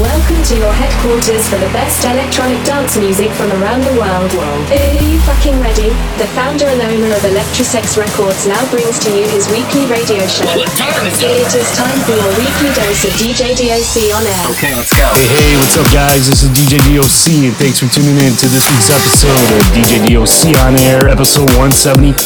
Welcome to your headquarters for the best electronic dance music from around the world. Are you fucking ready? The founder and owner of Electrosex Records now brings to you his weekly radio show. It is time for your weekly dose of DJ DOC on air. Okay, let's go. Hey, hey, what's up, guys? This is DJ DOC, and thanks for tuning in to this week's episode of DJ DOC on Air, episode 175.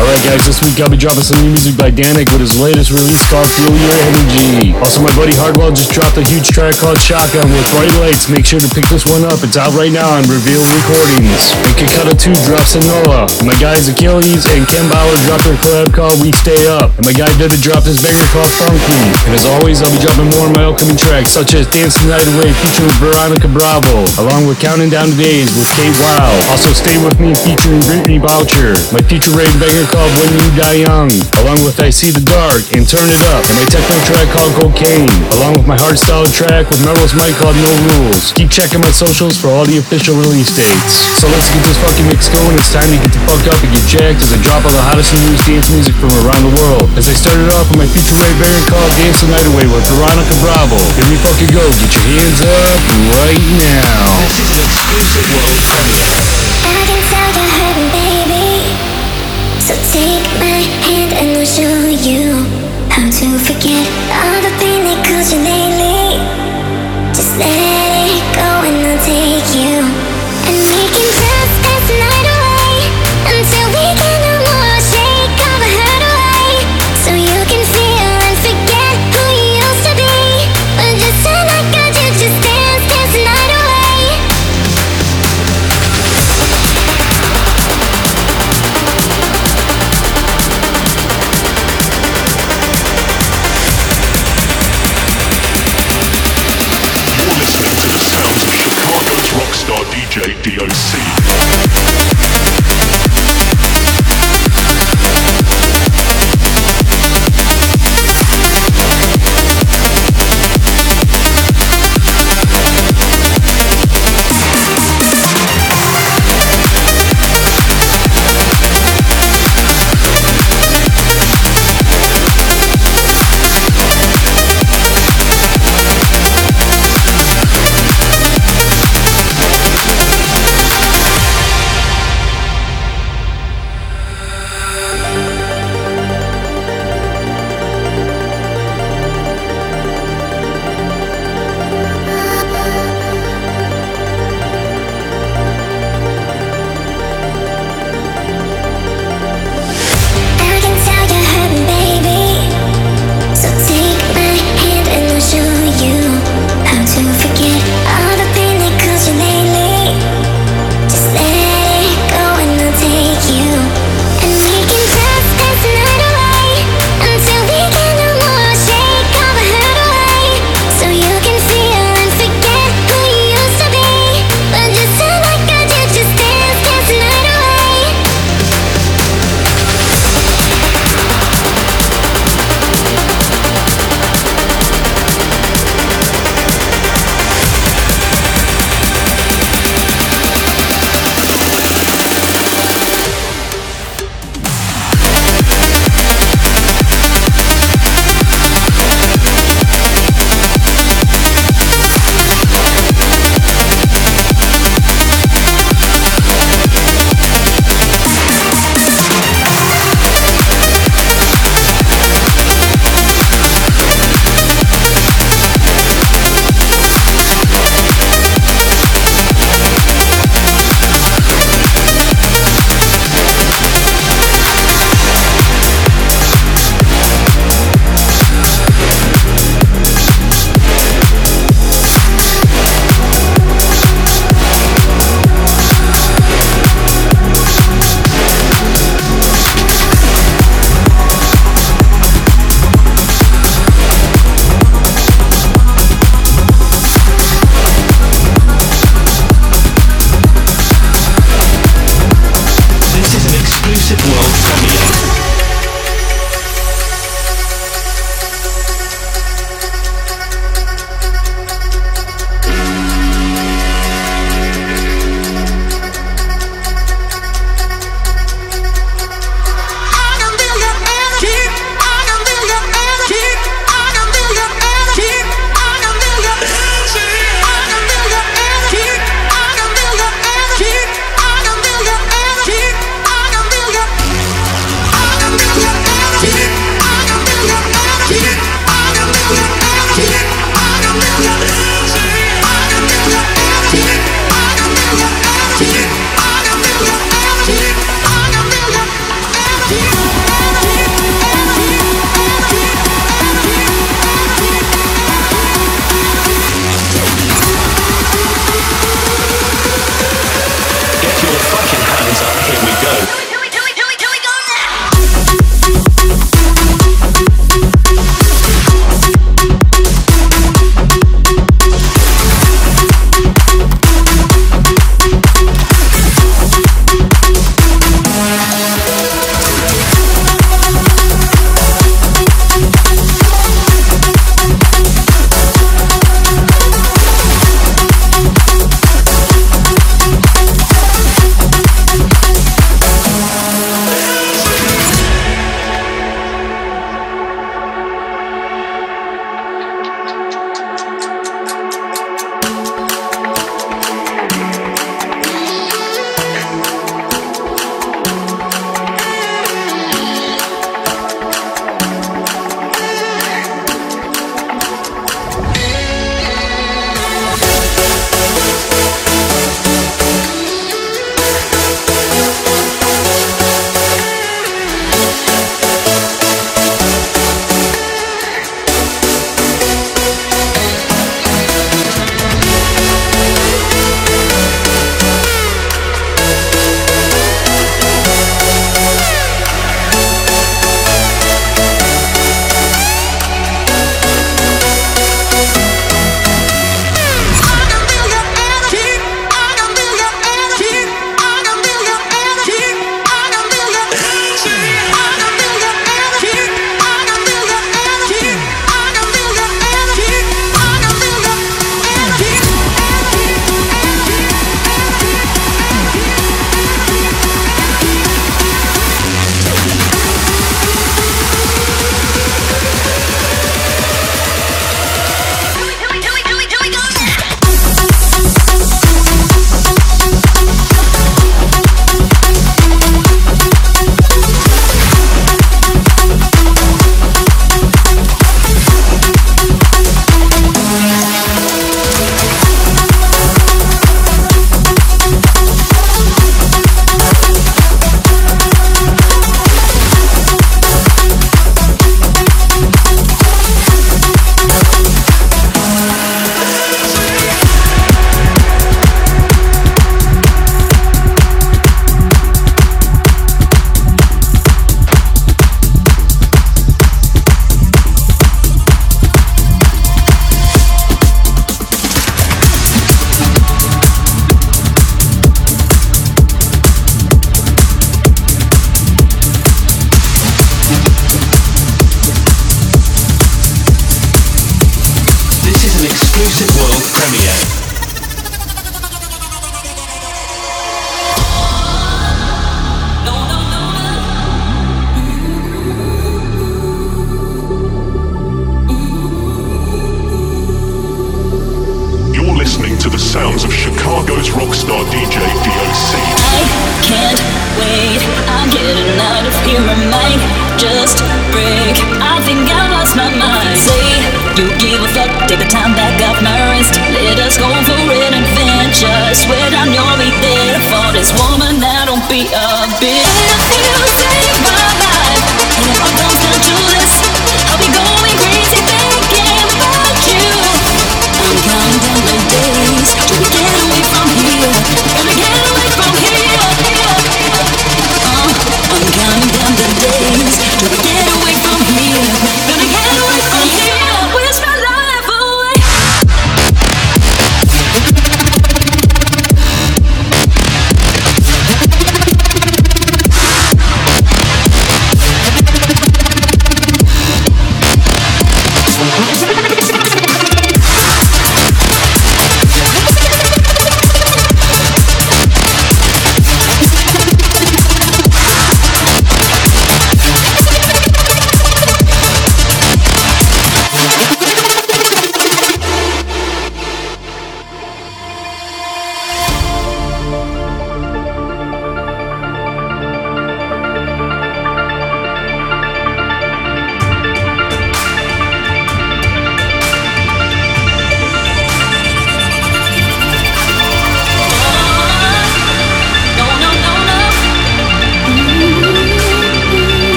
Alright, guys, this week I'll be dropping some new music by Dannic with his latest release called Feel Your Energy. Also, my buddy Hardwell just dropped a huge track called Shotgun with Bright Lights. Make sure to pick this one up. It's out right now on Revealed Recordings. And Kikuta 2 drops Susanoo. My guys Achilles and Ken Bauer dropped their collab called We Stay Up. And my guy Didda dropped his banger called Funky. And as always, I'll be dropping more of my upcoming tracks, such as Dance the Night Away featuring Veronica Bravo, along with Counting Down the Days with Kate Wild. Also, Stay With Me featuring Brittney Bouchard. My future rave banger called When You Die Young, along with I See the Dark and Turn It Up. And my techno track called Cocaine, along with my hardstyle track with Melrose Mike called No Rules. Keep checking my socials for all the official release dates. So let's get this fucking mix going. It's time to get the fuck up and get jacked as I drop all the hottest and newest dance music from around the world. As I started off with my future rave banger called Dance the Night Away with Veronica Bravo. Here we fucking go. Get your hands up right now. This is an exclusive world premiere. I can tell you're hurting, baby. So take my hand and I'll show you how to forget all the pain that caused you lately.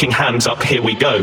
Fucking hands up, here we go.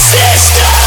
Exclusive